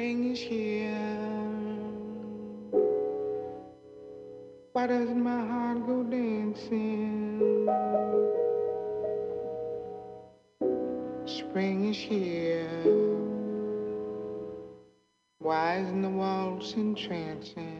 spring is here. Why does my heart go dancing? Spring is here. Why isn't the waltz entrancing?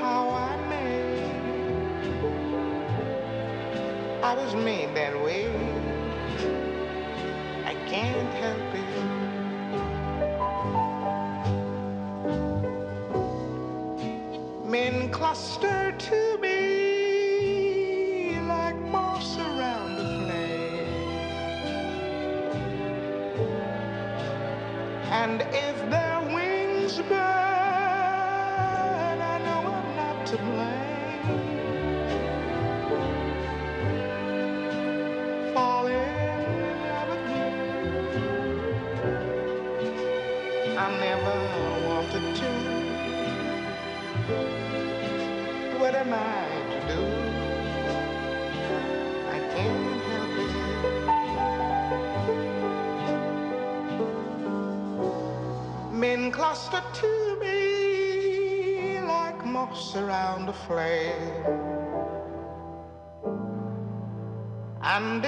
how I made. I was made that way. I can't help it. Men cluster. cluster to me like moss around a flame. And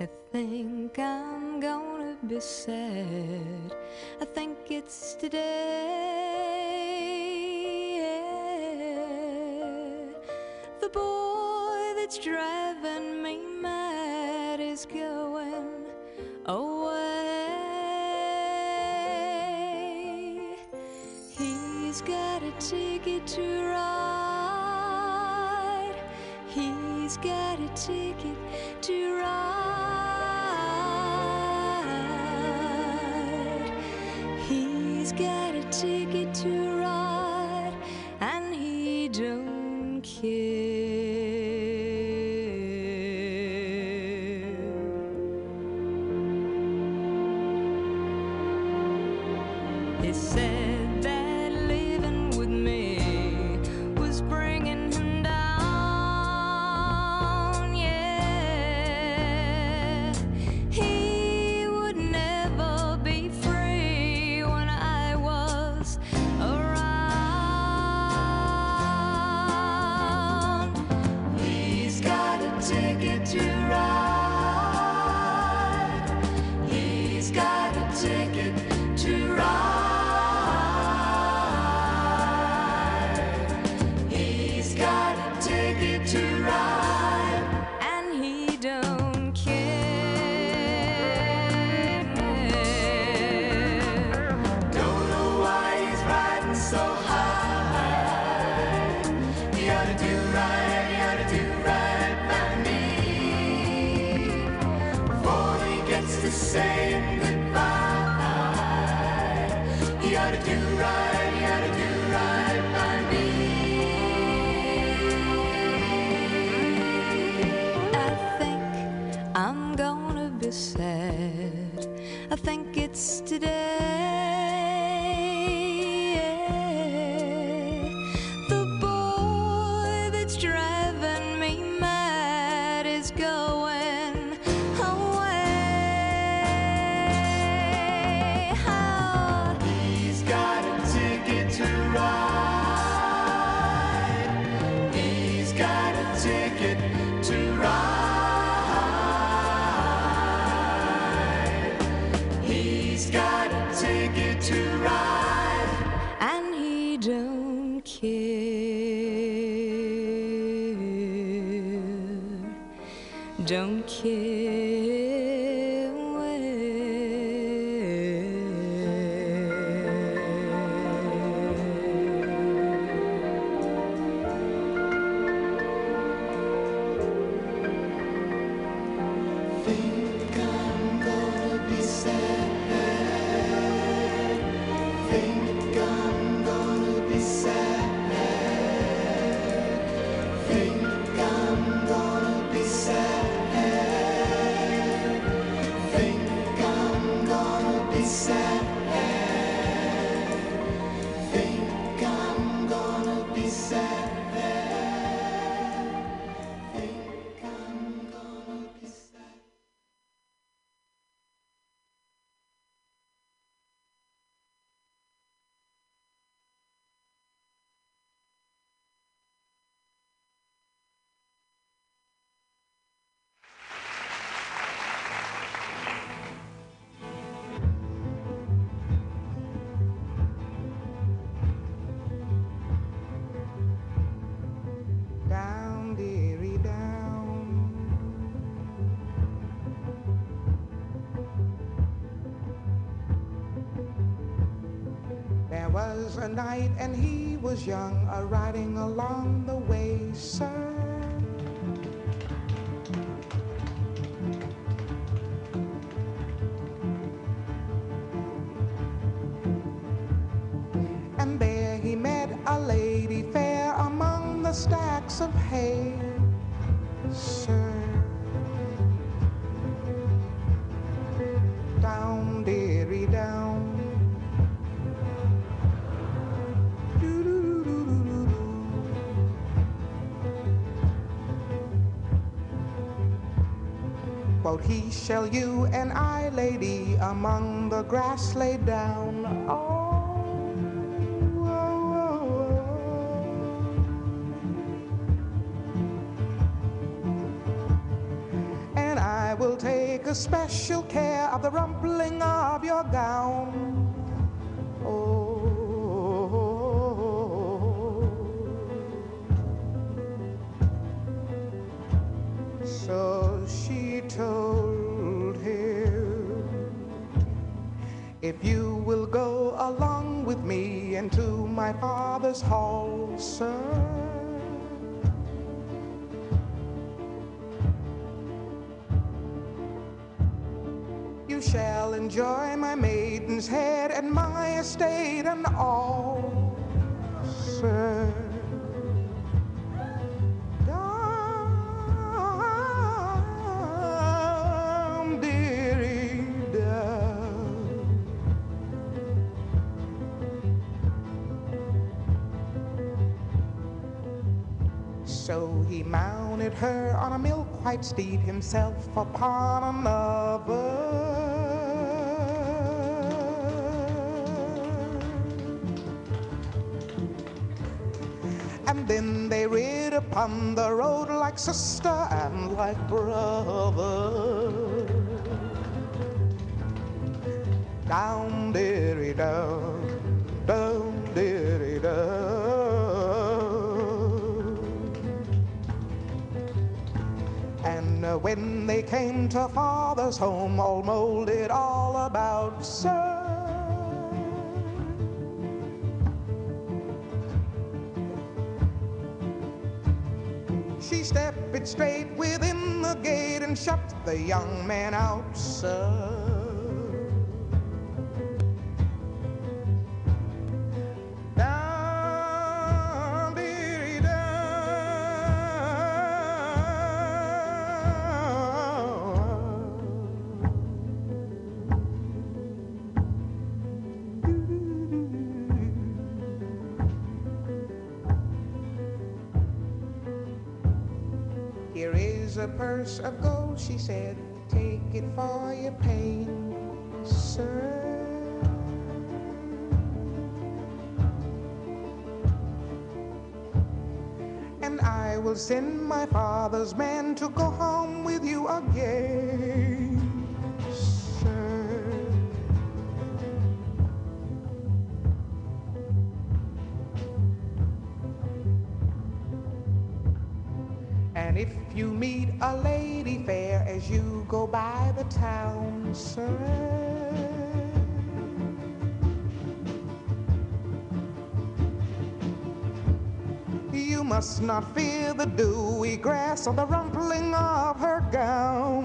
I think I'm gonna be sad. I think it's today. The boy that's driving me mad is going away. He's got a ticket to ride. He's got a ticket. ticket to ride, and he don't care. He said. Don't care was a knight and he was young, a riding along the way, sir. He, shall you and I, lady, among the grass lay down. Oh, oh, oh. And I will take a special care of the rumpling estate and all. So he mounted her on a milk white steed, himself upon another. Sister and like brother. Down, dearie, down, down, dearie, down. And uh, when they came to father's home, all molded all about, sir. Stepped it straight within the gate and shut the young man out, sir. send my father's man to go home with you again, sir. And if you meet a lady fair as you go by the town, sir. must not feel the dewy grass or the rumpling of her gown.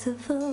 flexible.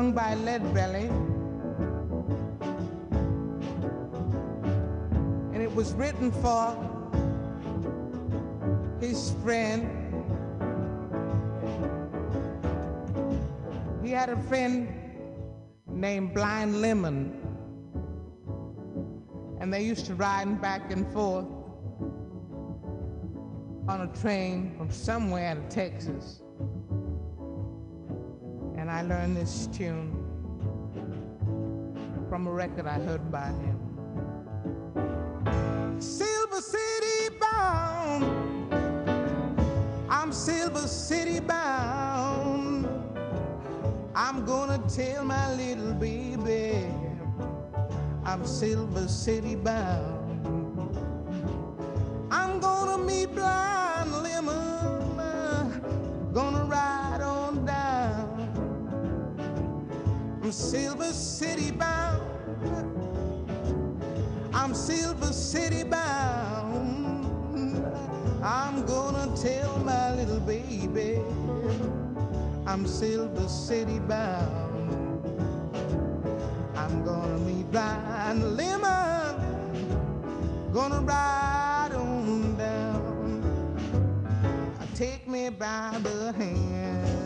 Sung by Lead Belly. And it was written for his friend. He had a friend named Blind Lemon and they used to ride back and forth on a train from somewhere to Texas. And I learned this tune from a record I heard by him. Silver City bound, I'm Silver City bound. I'm gonna tell my little baby. I'm Silver City bound. I'm gonna meet Blind Lemon, gonna ride I'm Silver City bound. I'm Silver City bound. I'm gonna tell my little baby I'm Silver City bound. I'm gonna meet Blind Lemon, gonna ride on down. Take me by the hand.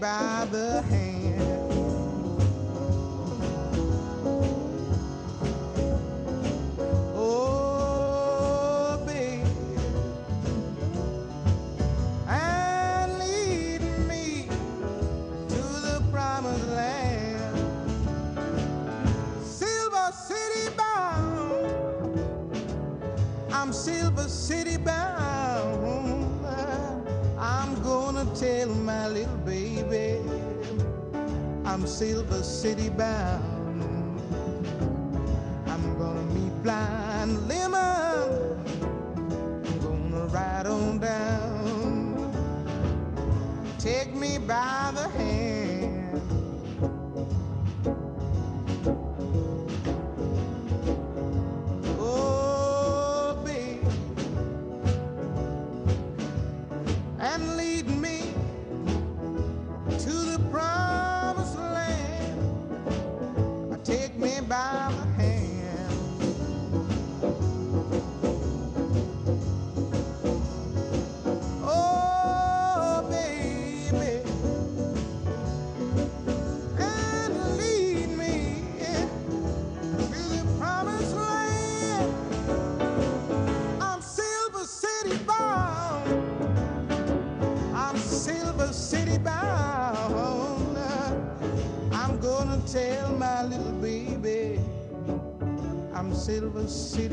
By the hand. Silver City bound. Silver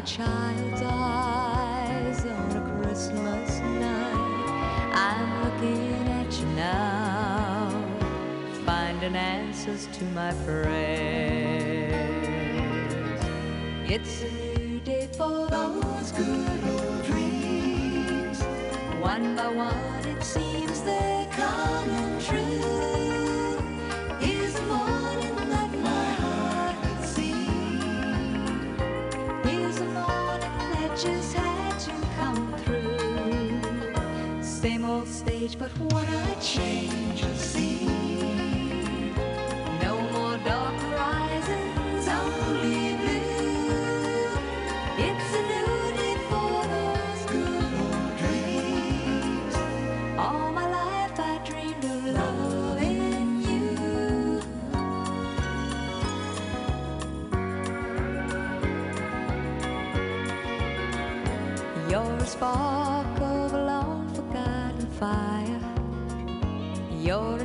a child's eyes on a Christmas night. I'm looking at you now, finding answers to my prayers. It's a new day for those good old dreams. One by one, it seems they but what a change of scene.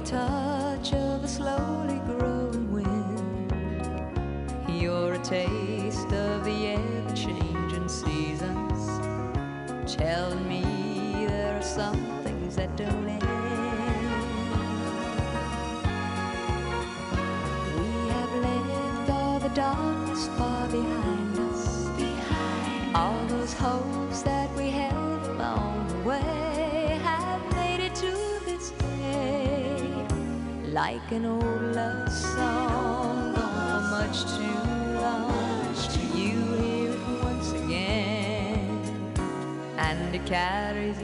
touch. like an old love song gone for much too long. You hear it once again, and it carries.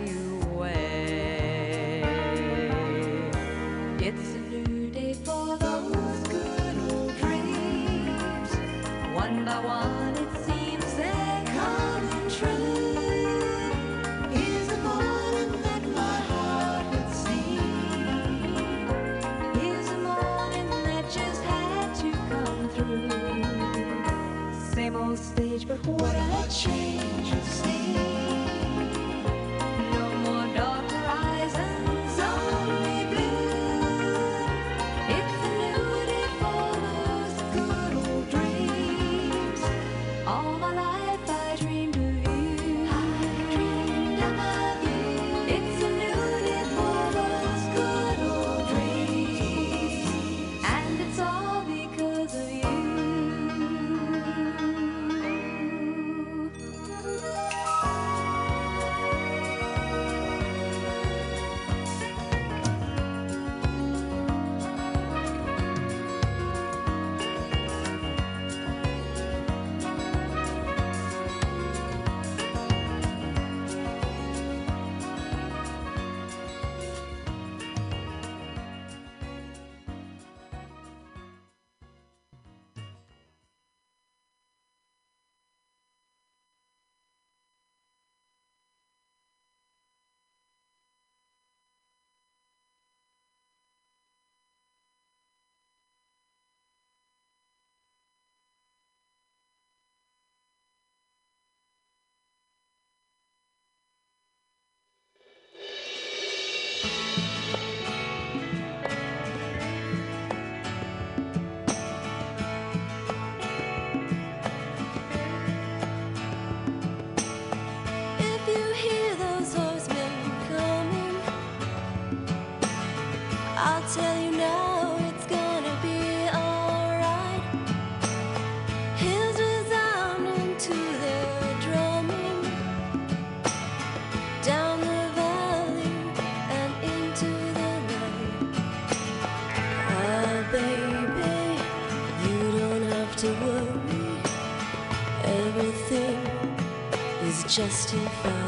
what I Justified.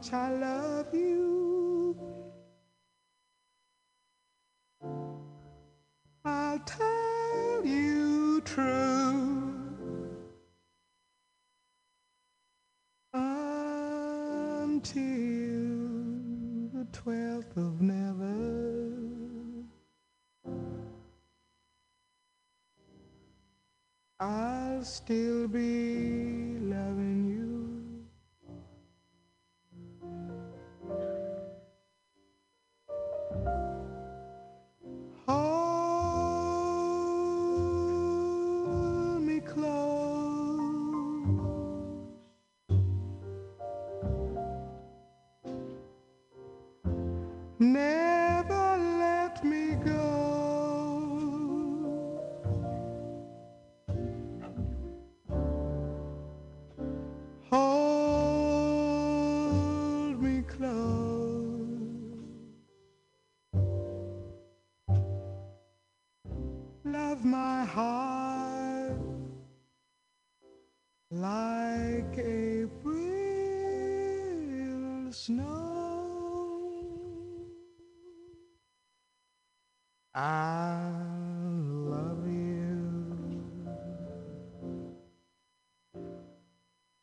much I love.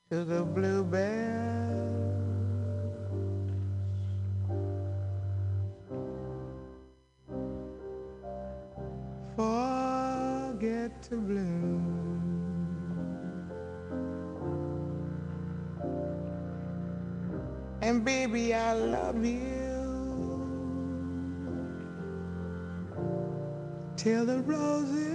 to the bluebells. Forget to bloom. And baby, I love you. Till the roses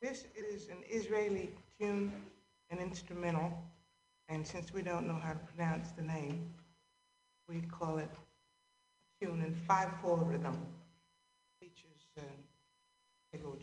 This is an Israeli tune, an instrumental, and since we don't know how to pronounce the name, we call it tune in 5-4 rhythm. Features uh, Ego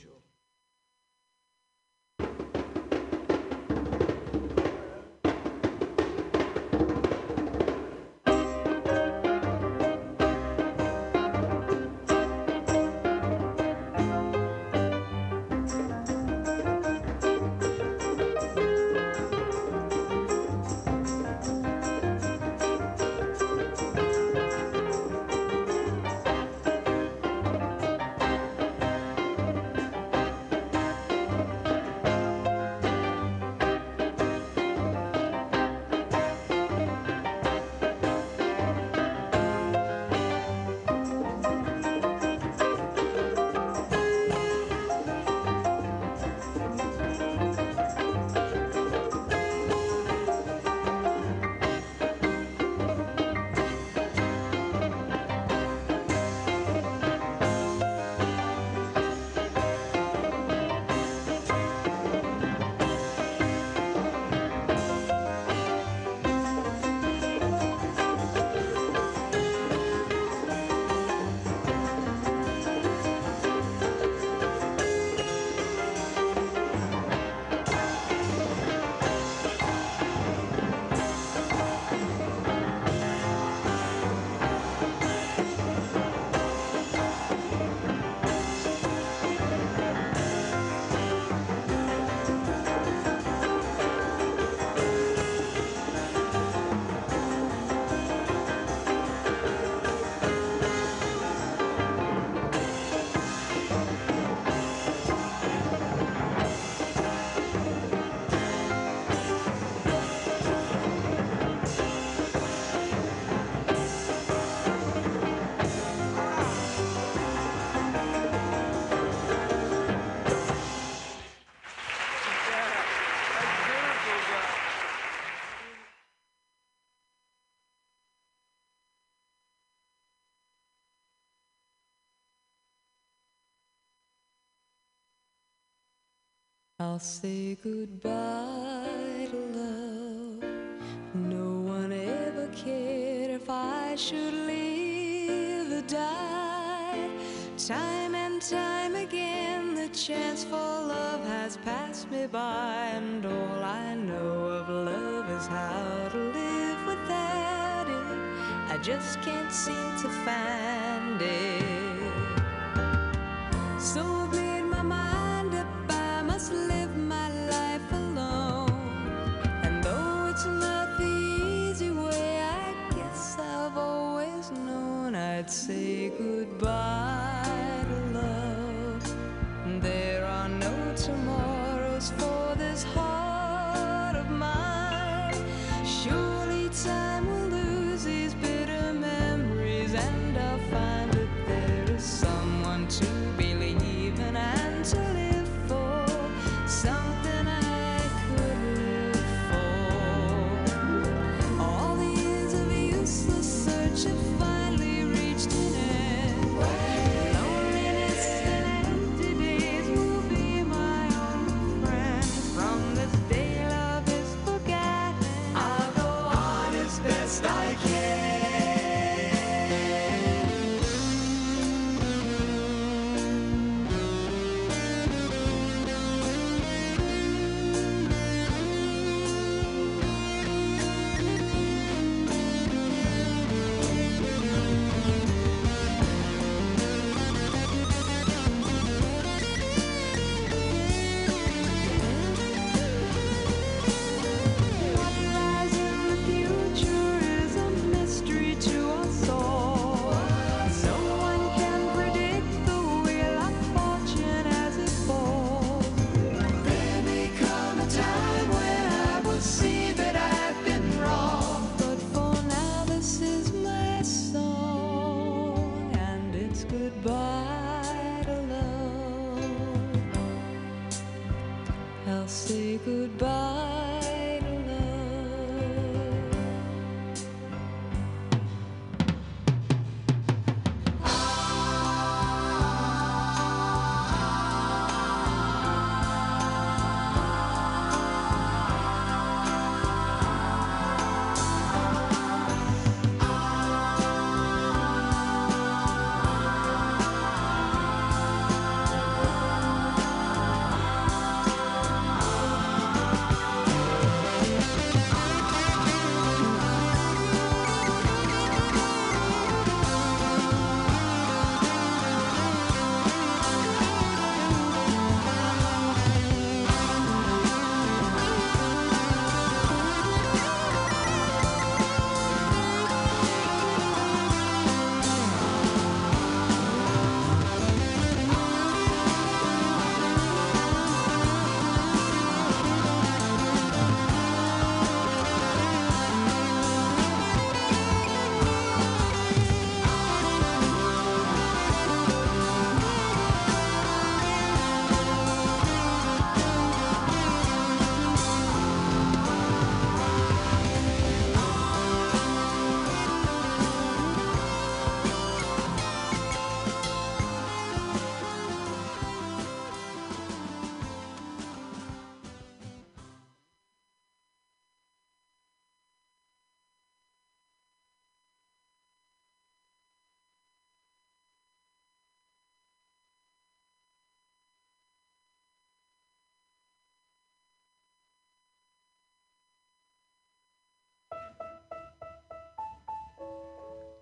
goodbye to love. No one ever cared if I should live or die. Time and time again, the chance for love has passed me by, and all I know of love is how to live without it. I just can't seem to find it.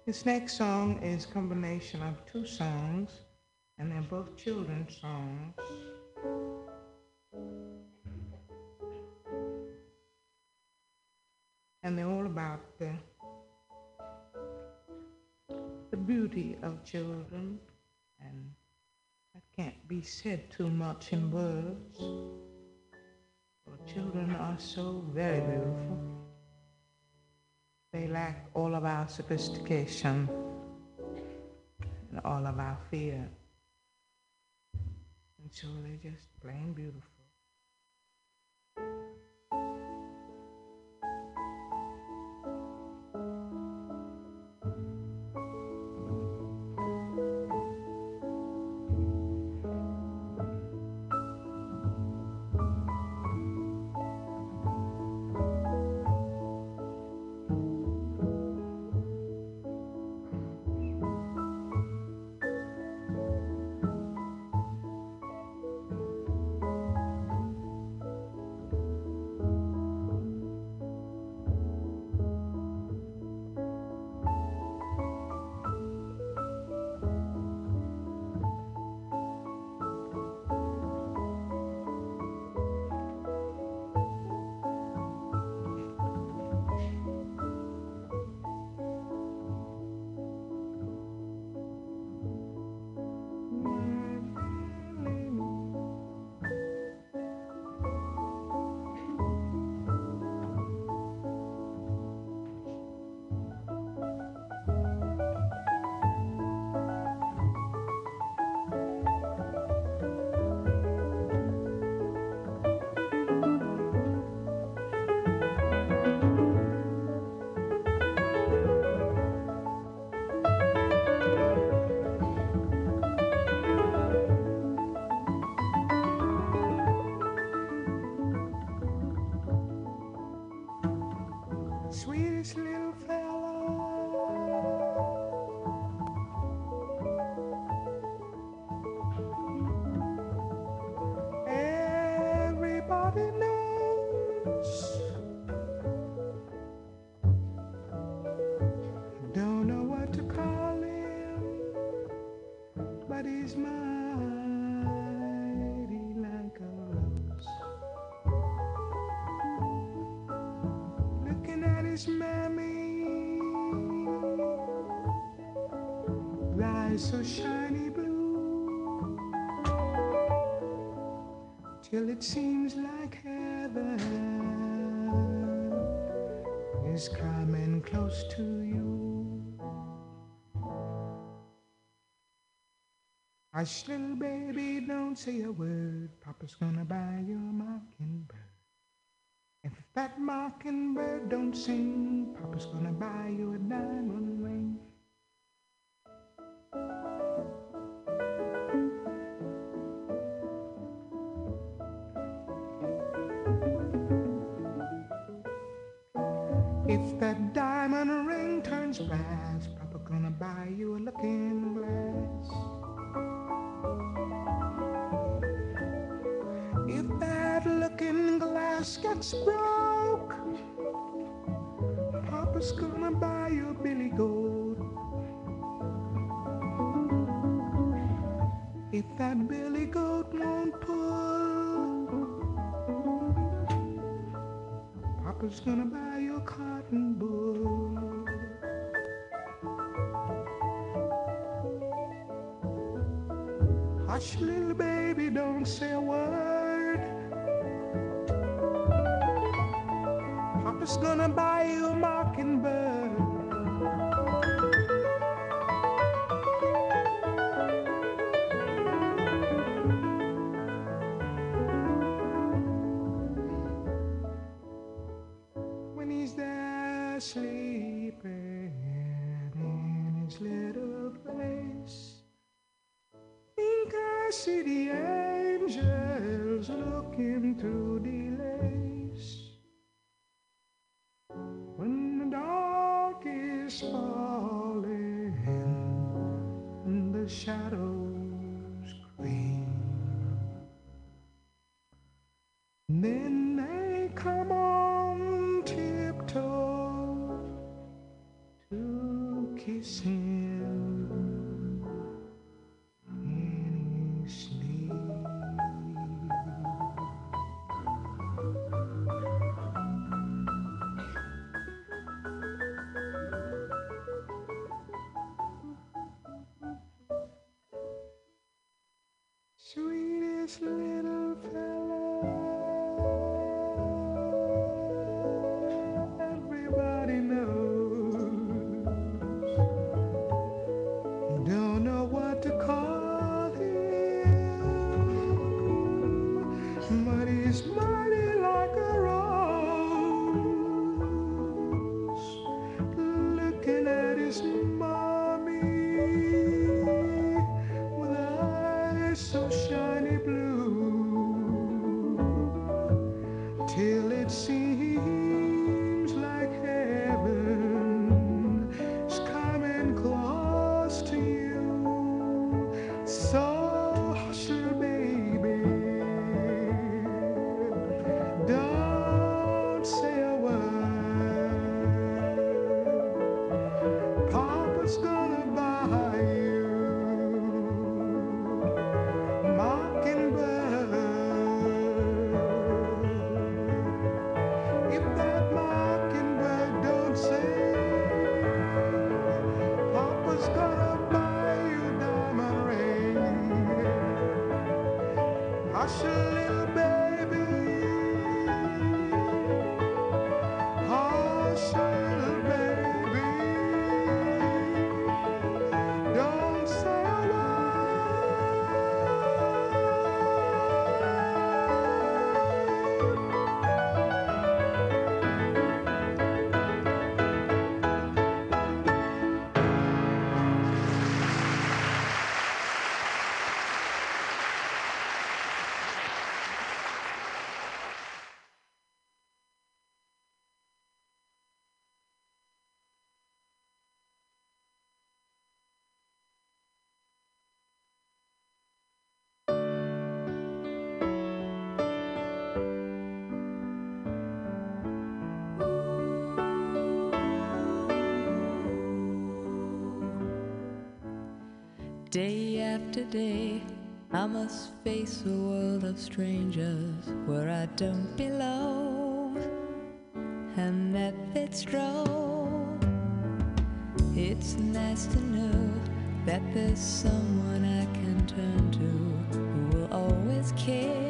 This next song is a combination of two songs, and they're both children's songs. And they're all about the, the beauty of children, and that can't be said too much in words. For children are so very beautiful. They lack all of our sophistication and all of our fear. And so they're just plain beautiful. Eyes so shiny blue, till it seems like heaven is coming close to you. Hush, little baby, don't say a word. Papa's gonna buy you a mockingbird. If that mockingbird don't sing, Papa's gonna buy you a diamond looking gets broke, Papa's gonna buy you a billy goat. If that billy goat won't pull, Papa's gonna buy you a cotton bull. Hush, little baby, don't say a word. Papa's gonna buy you a mockingbird. Day after day, I must face a world of strangers where I don't belong, and that fits strong. It's nice to know that there's someone I can turn to who will always care.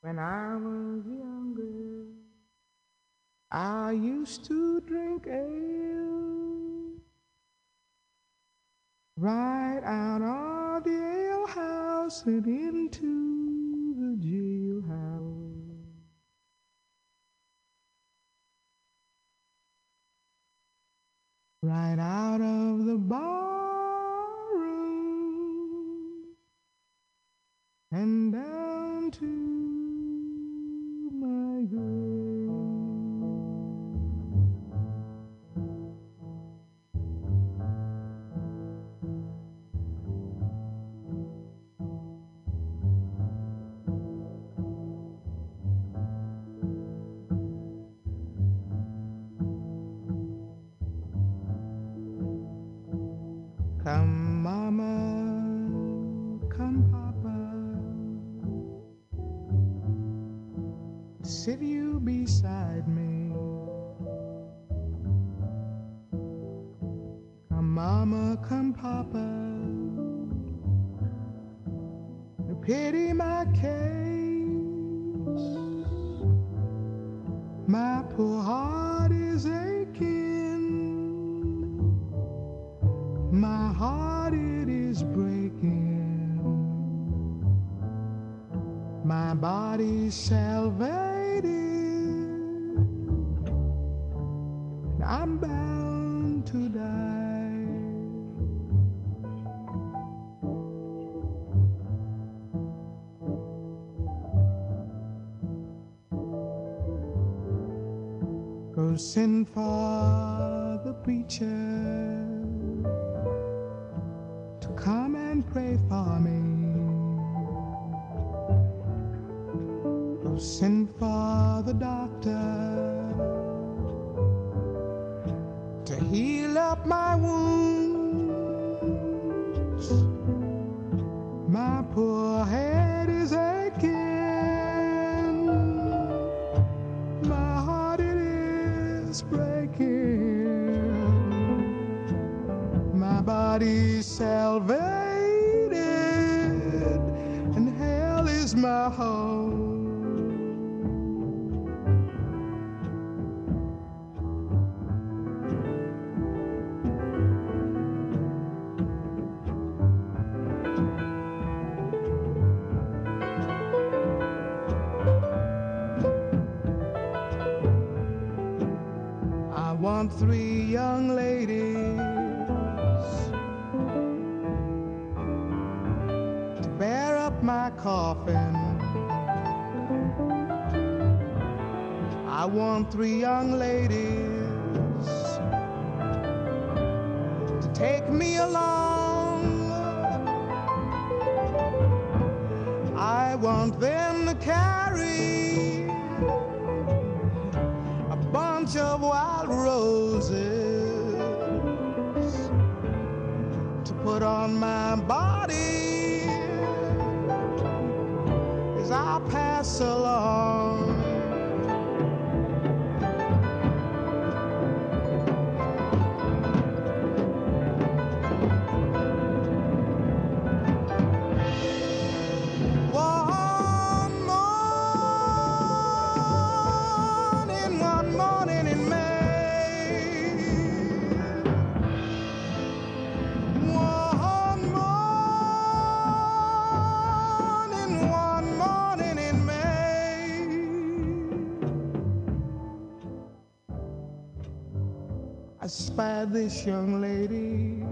When I was younger, I used to drink ale right out of the alehouse and into the jailhouse. Right out of the bar room and down to sit you beside me. Come, Mama, come, Papa, pity my case. My poor heart is aching, my heart it is breaking. My body's salvation. this young lady,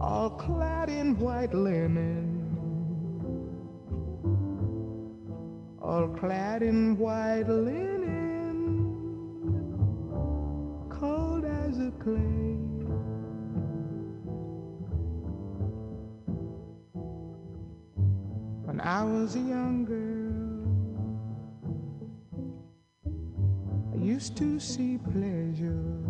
all clad in white linen, all clad in white linen, cold as a clay. When I was a young to see pleasure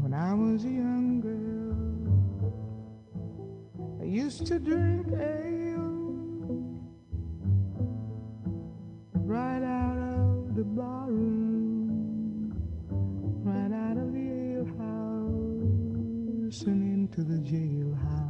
when I was a young girl. I used to drink ale right out of the barroom, right out of the ale house and into the jailhouse.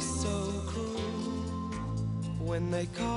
So cruel when they call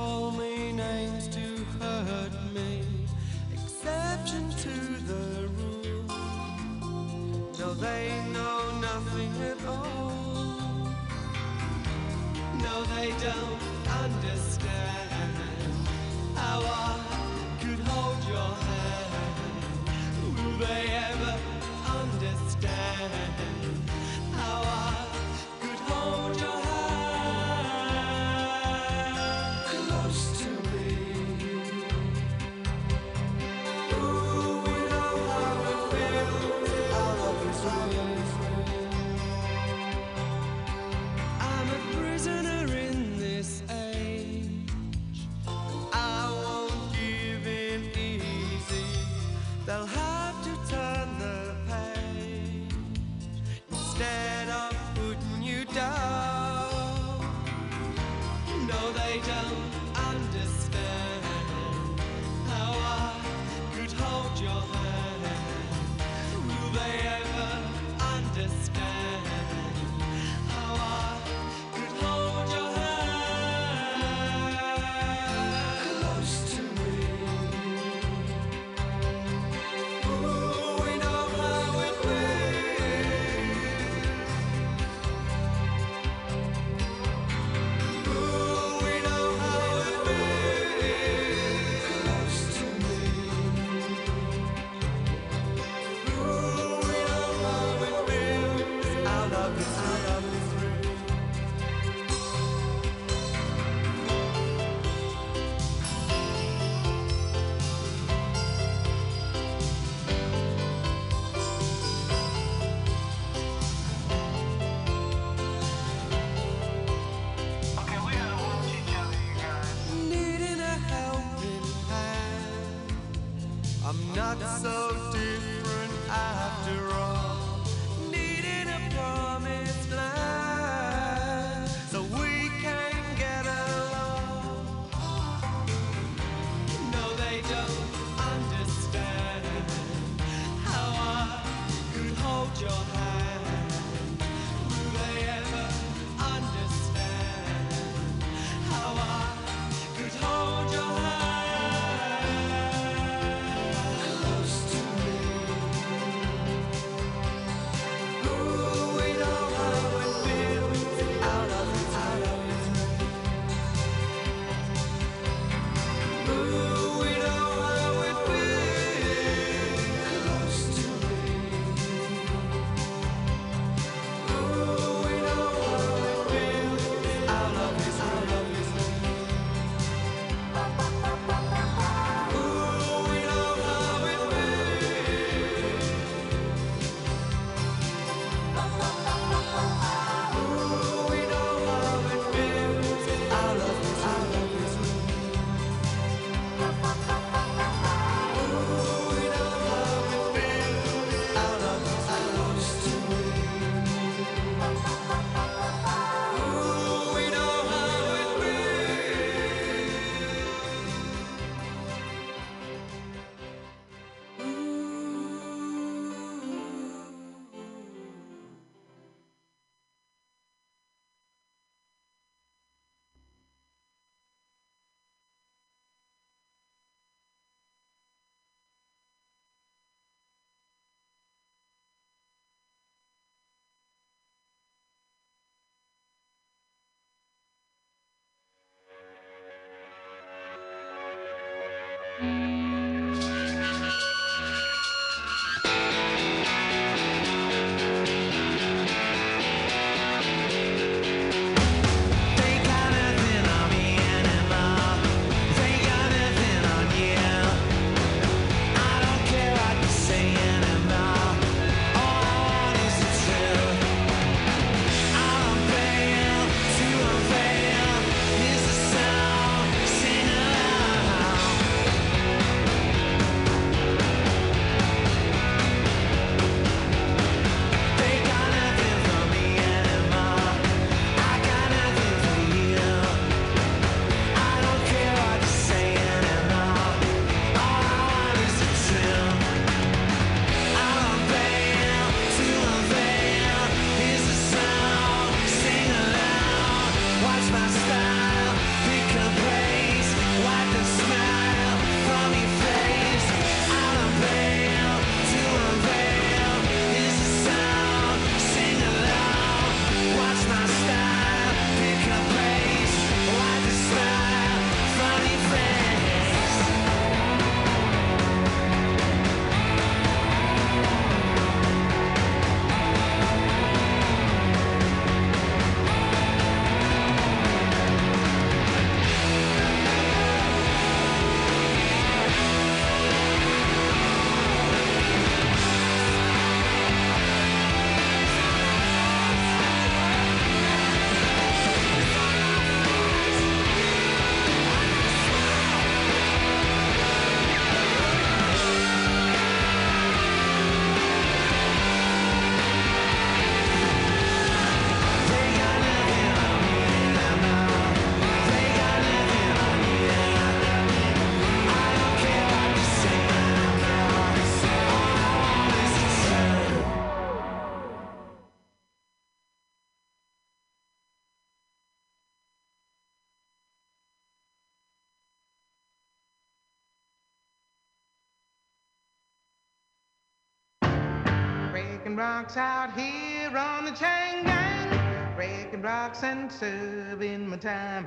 rocks out here on the chain gang. Breaking rocks and serving my time.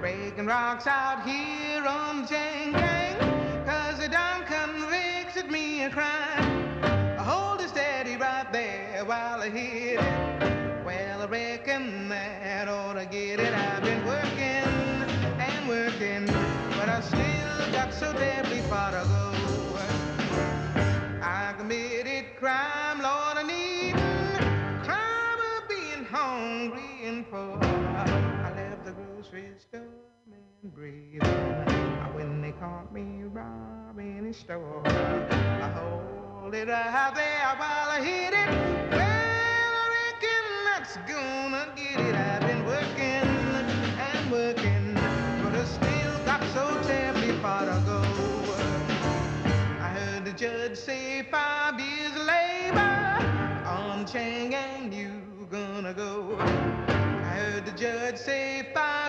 Breaking rocks out here on the chain gang. Cause done convicted me of crime. I hold it steady right there while I hit it. Well, I reckon that ought to get it. I've been working and working, but I still got so terribly far to go. I committed crime, grocery store and breathing. When they caught me robbing a store, I hold it right there while I hit it. Well, I reckon that's gonna get it. I've been working and working, but I still got so terribly far to go. I heard the judge say five years labor on chain gang you gonna go. I heard the judge say five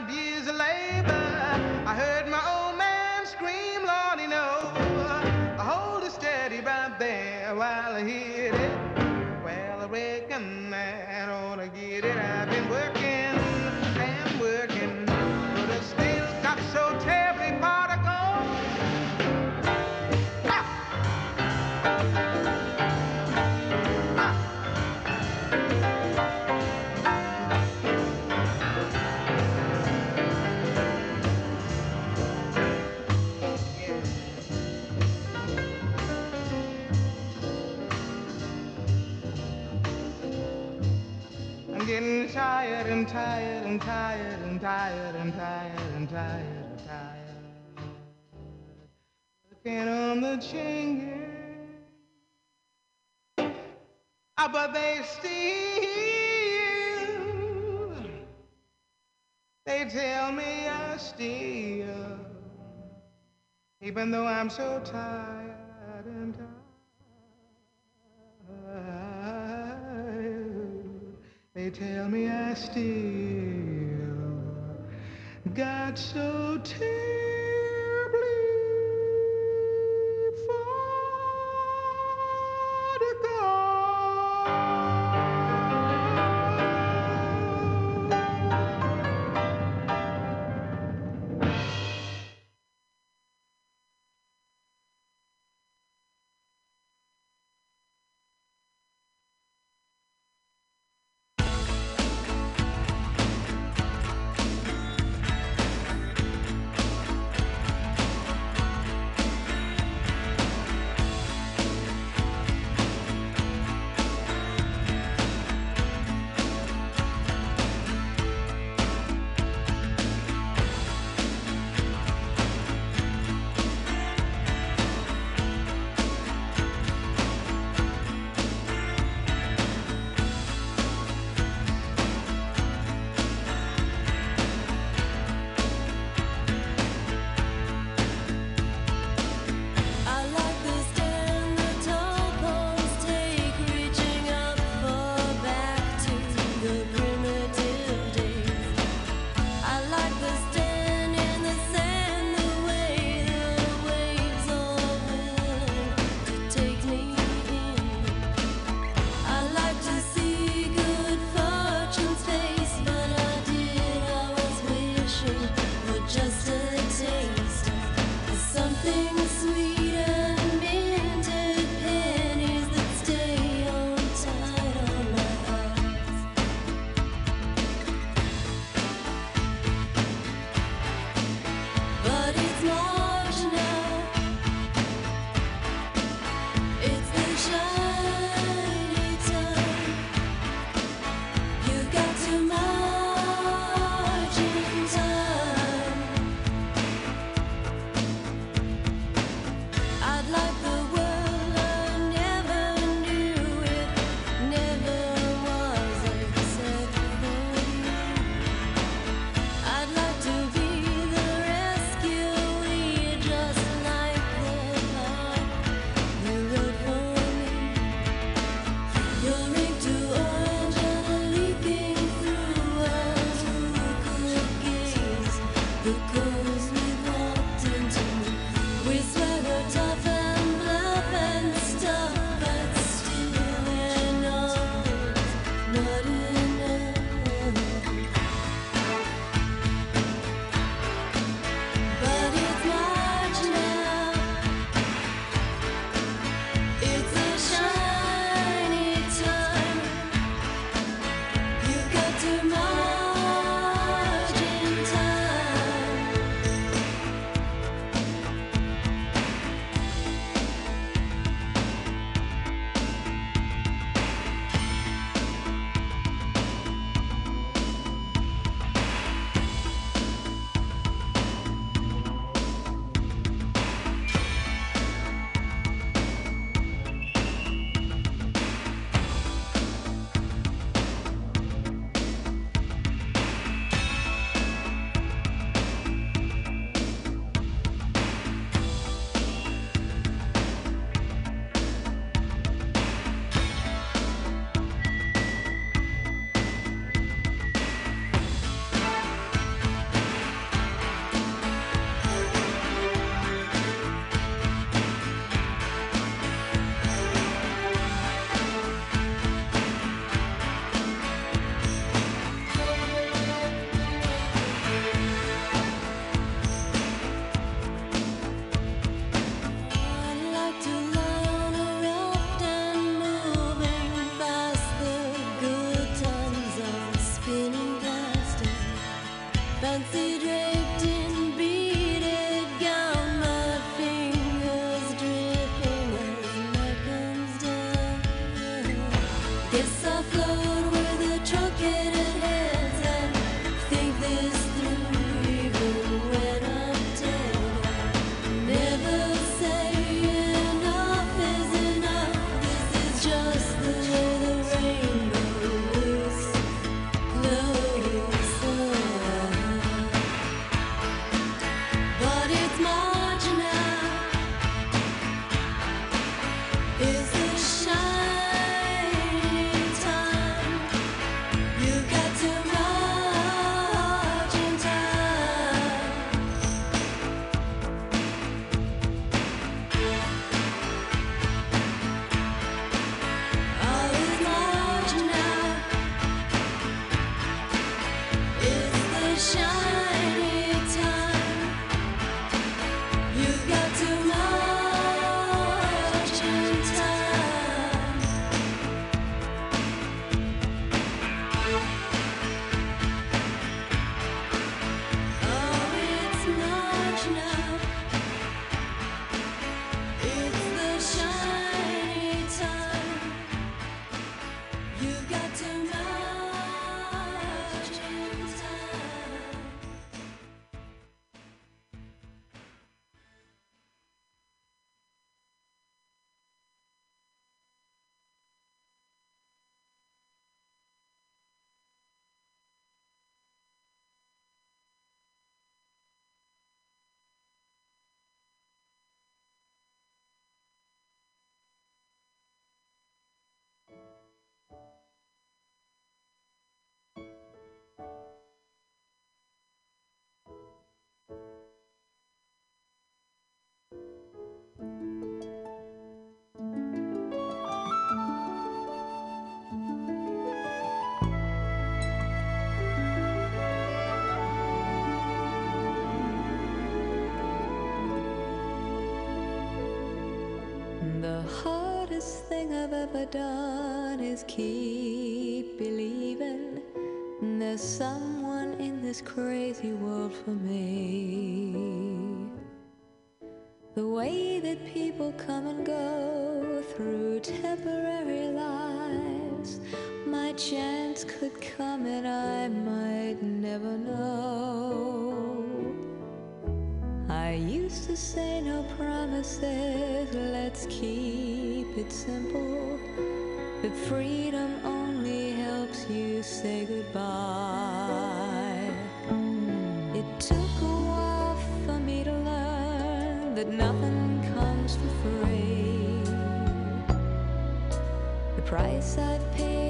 tired and tired and tired and tired and tired and tired and tired. Looking on the chain Ah, but they steal. They tell me I steal. Even though I'm so tired They tell me I still got so terribly thing I've ever done is keep believing there's someone in this crazy world for me. The way that people come and go through temporary lives, my chance could come and I might never know. I used to say no promises, let's keep it's simple, but freedom only helps you say goodbye. It took a while for me to learn that nothing comes for free. The price I've paid.